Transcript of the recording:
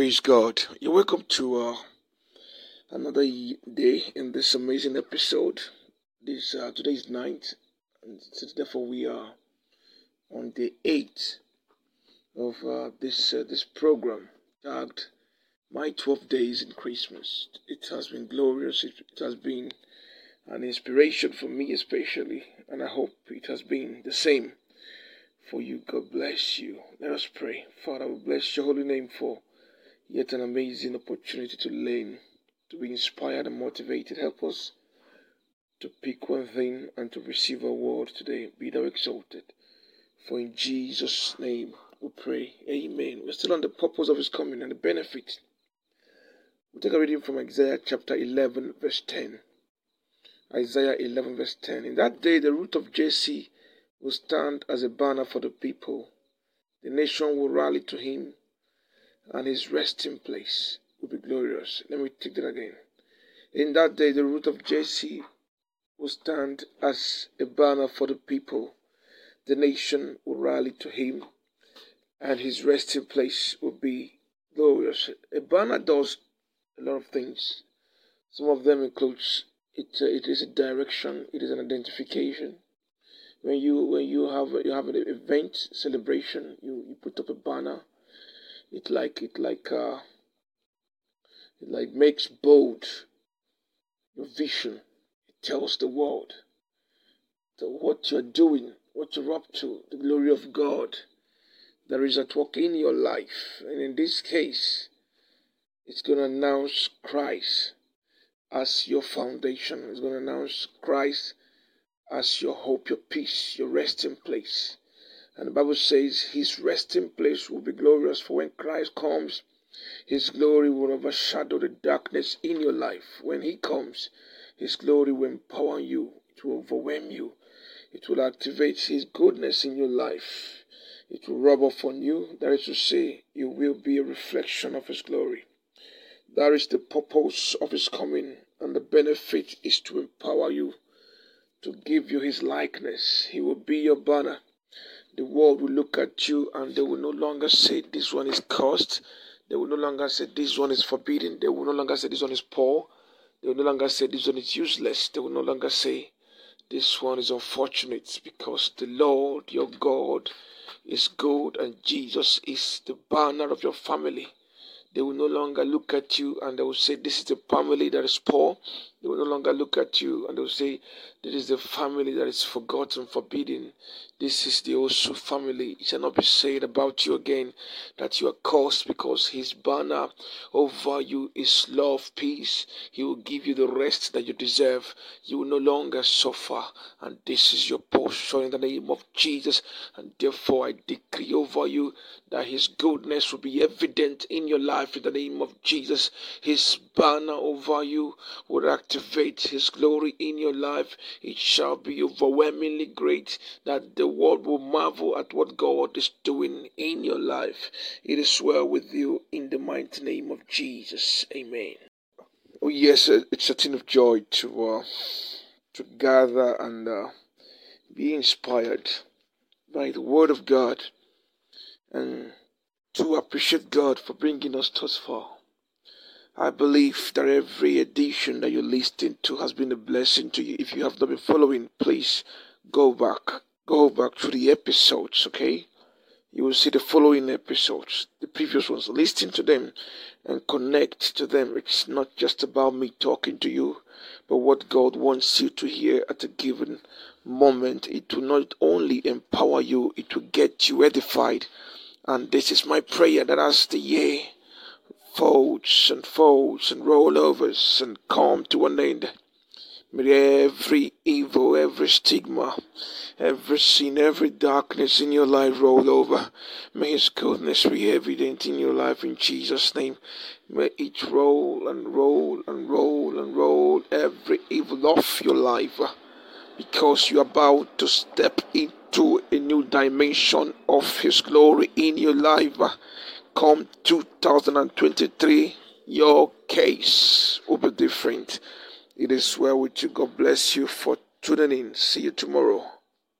Praise God. You're welcome to uh, another day in this amazing episode. This uh, today's night, and so therefore we are on day eight of uh, this uh, this program tagged "My 12 Days in Christmas." It has been glorious. It, it has been an inspiration for me, especially, and I hope it has been the same for you. God bless you. Let us pray. Father, we bless your holy name for Yet an amazing opportunity to learn, to be inspired and motivated. Help us to pick one thing and to receive a word today. Be thou exalted. For in Jesus' name we pray. Amen. We're still on the purpose of his coming and the benefit. We'll take a reading from Isaiah chapter 11, verse 10. Isaiah 11, verse 10. In that day, the root of Jesse will stand as a banner for the people. The nation will rally to him and his resting place will be glorious. Let me take that again. In that day, the root of Jesse will stand as a banner for the people. The nation will rally to him, and his resting place will be glorious. A banner does a lot of things. Some of them includes it. Uh, it is a direction. It is an identification. When you when you have you have an event celebration, you you put up a banner it like it like uh it like makes bold your vision. It tells the world what you're doing what you're up to the glory of god that is at work in your life. And in this case it's going to announce christ as your foundation. It's going to announce christ as your hope your peace your resting place and the Bible says his resting place will be glorious, for when Christ comes, his glory will overshadow the darkness in your life. When he comes, his glory will empower you, it will overwhelm you, it will activate his goodness in your life. It will rub off on you. That is to say, you will be a reflection of his glory. That is the purpose of his coming, and the benefit is to empower you, to give you his likeness. He will be your banner the world will look at you and they will no longer say this one is cursed. They will no longer say this one is forbidden. They will no longer say this one is poor. They will no longer say this one is useless. They will no longer say this one is unfortunate because the Lord your God is good and Jesus is the banner of your family. They will no longer look at you and they will say, This is the family that is poor. They will no longer look at you and they will say, This is the family that is forgotten, forbidden. This is the Osu family. It shall not be said about you again that you are cursed because his banner over you is love, peace. He will give you the rest that you deserve. You will no longer suffer. And this is your portion in the name of Jesus. And therefore I decree over you that his goodness will be evident in your life in the name of Jesus. His banner over you will activate his glory in your life. It shall be overwhelmingly great that the world will marvel at what God is doing in your life. It is well with you in the mighty name of Jesus. Amen. Oh yes, it's a thing of joy to uh, to gather and uh, be inspired by the Word of God and to appreciate God for bringing us thus far. I believe that every edition that you're listening to has been a blessing to you. If you have not been following, please go back go back to the episodes, okay? You will see the following episodes, the previous ones. Listen to them and connect to them. It's not just about me talking to you, but what God wants you to hear at a given moment. It will not only empower you, it will get you edified. And this is my prayer that as the year folds and folds and rollovers and come to an end, May every evil, every stigma, every sin, every darkness in your life roll over. May His goodness be evident in your life in Jesus' name. May it roll and roll and roll and roll every evil off your life uh, because you're about to step into a new dimension of His glory in your life. Come 2023, your case will be different. It is well with you. God bless you for tuning in. See you tomorrow.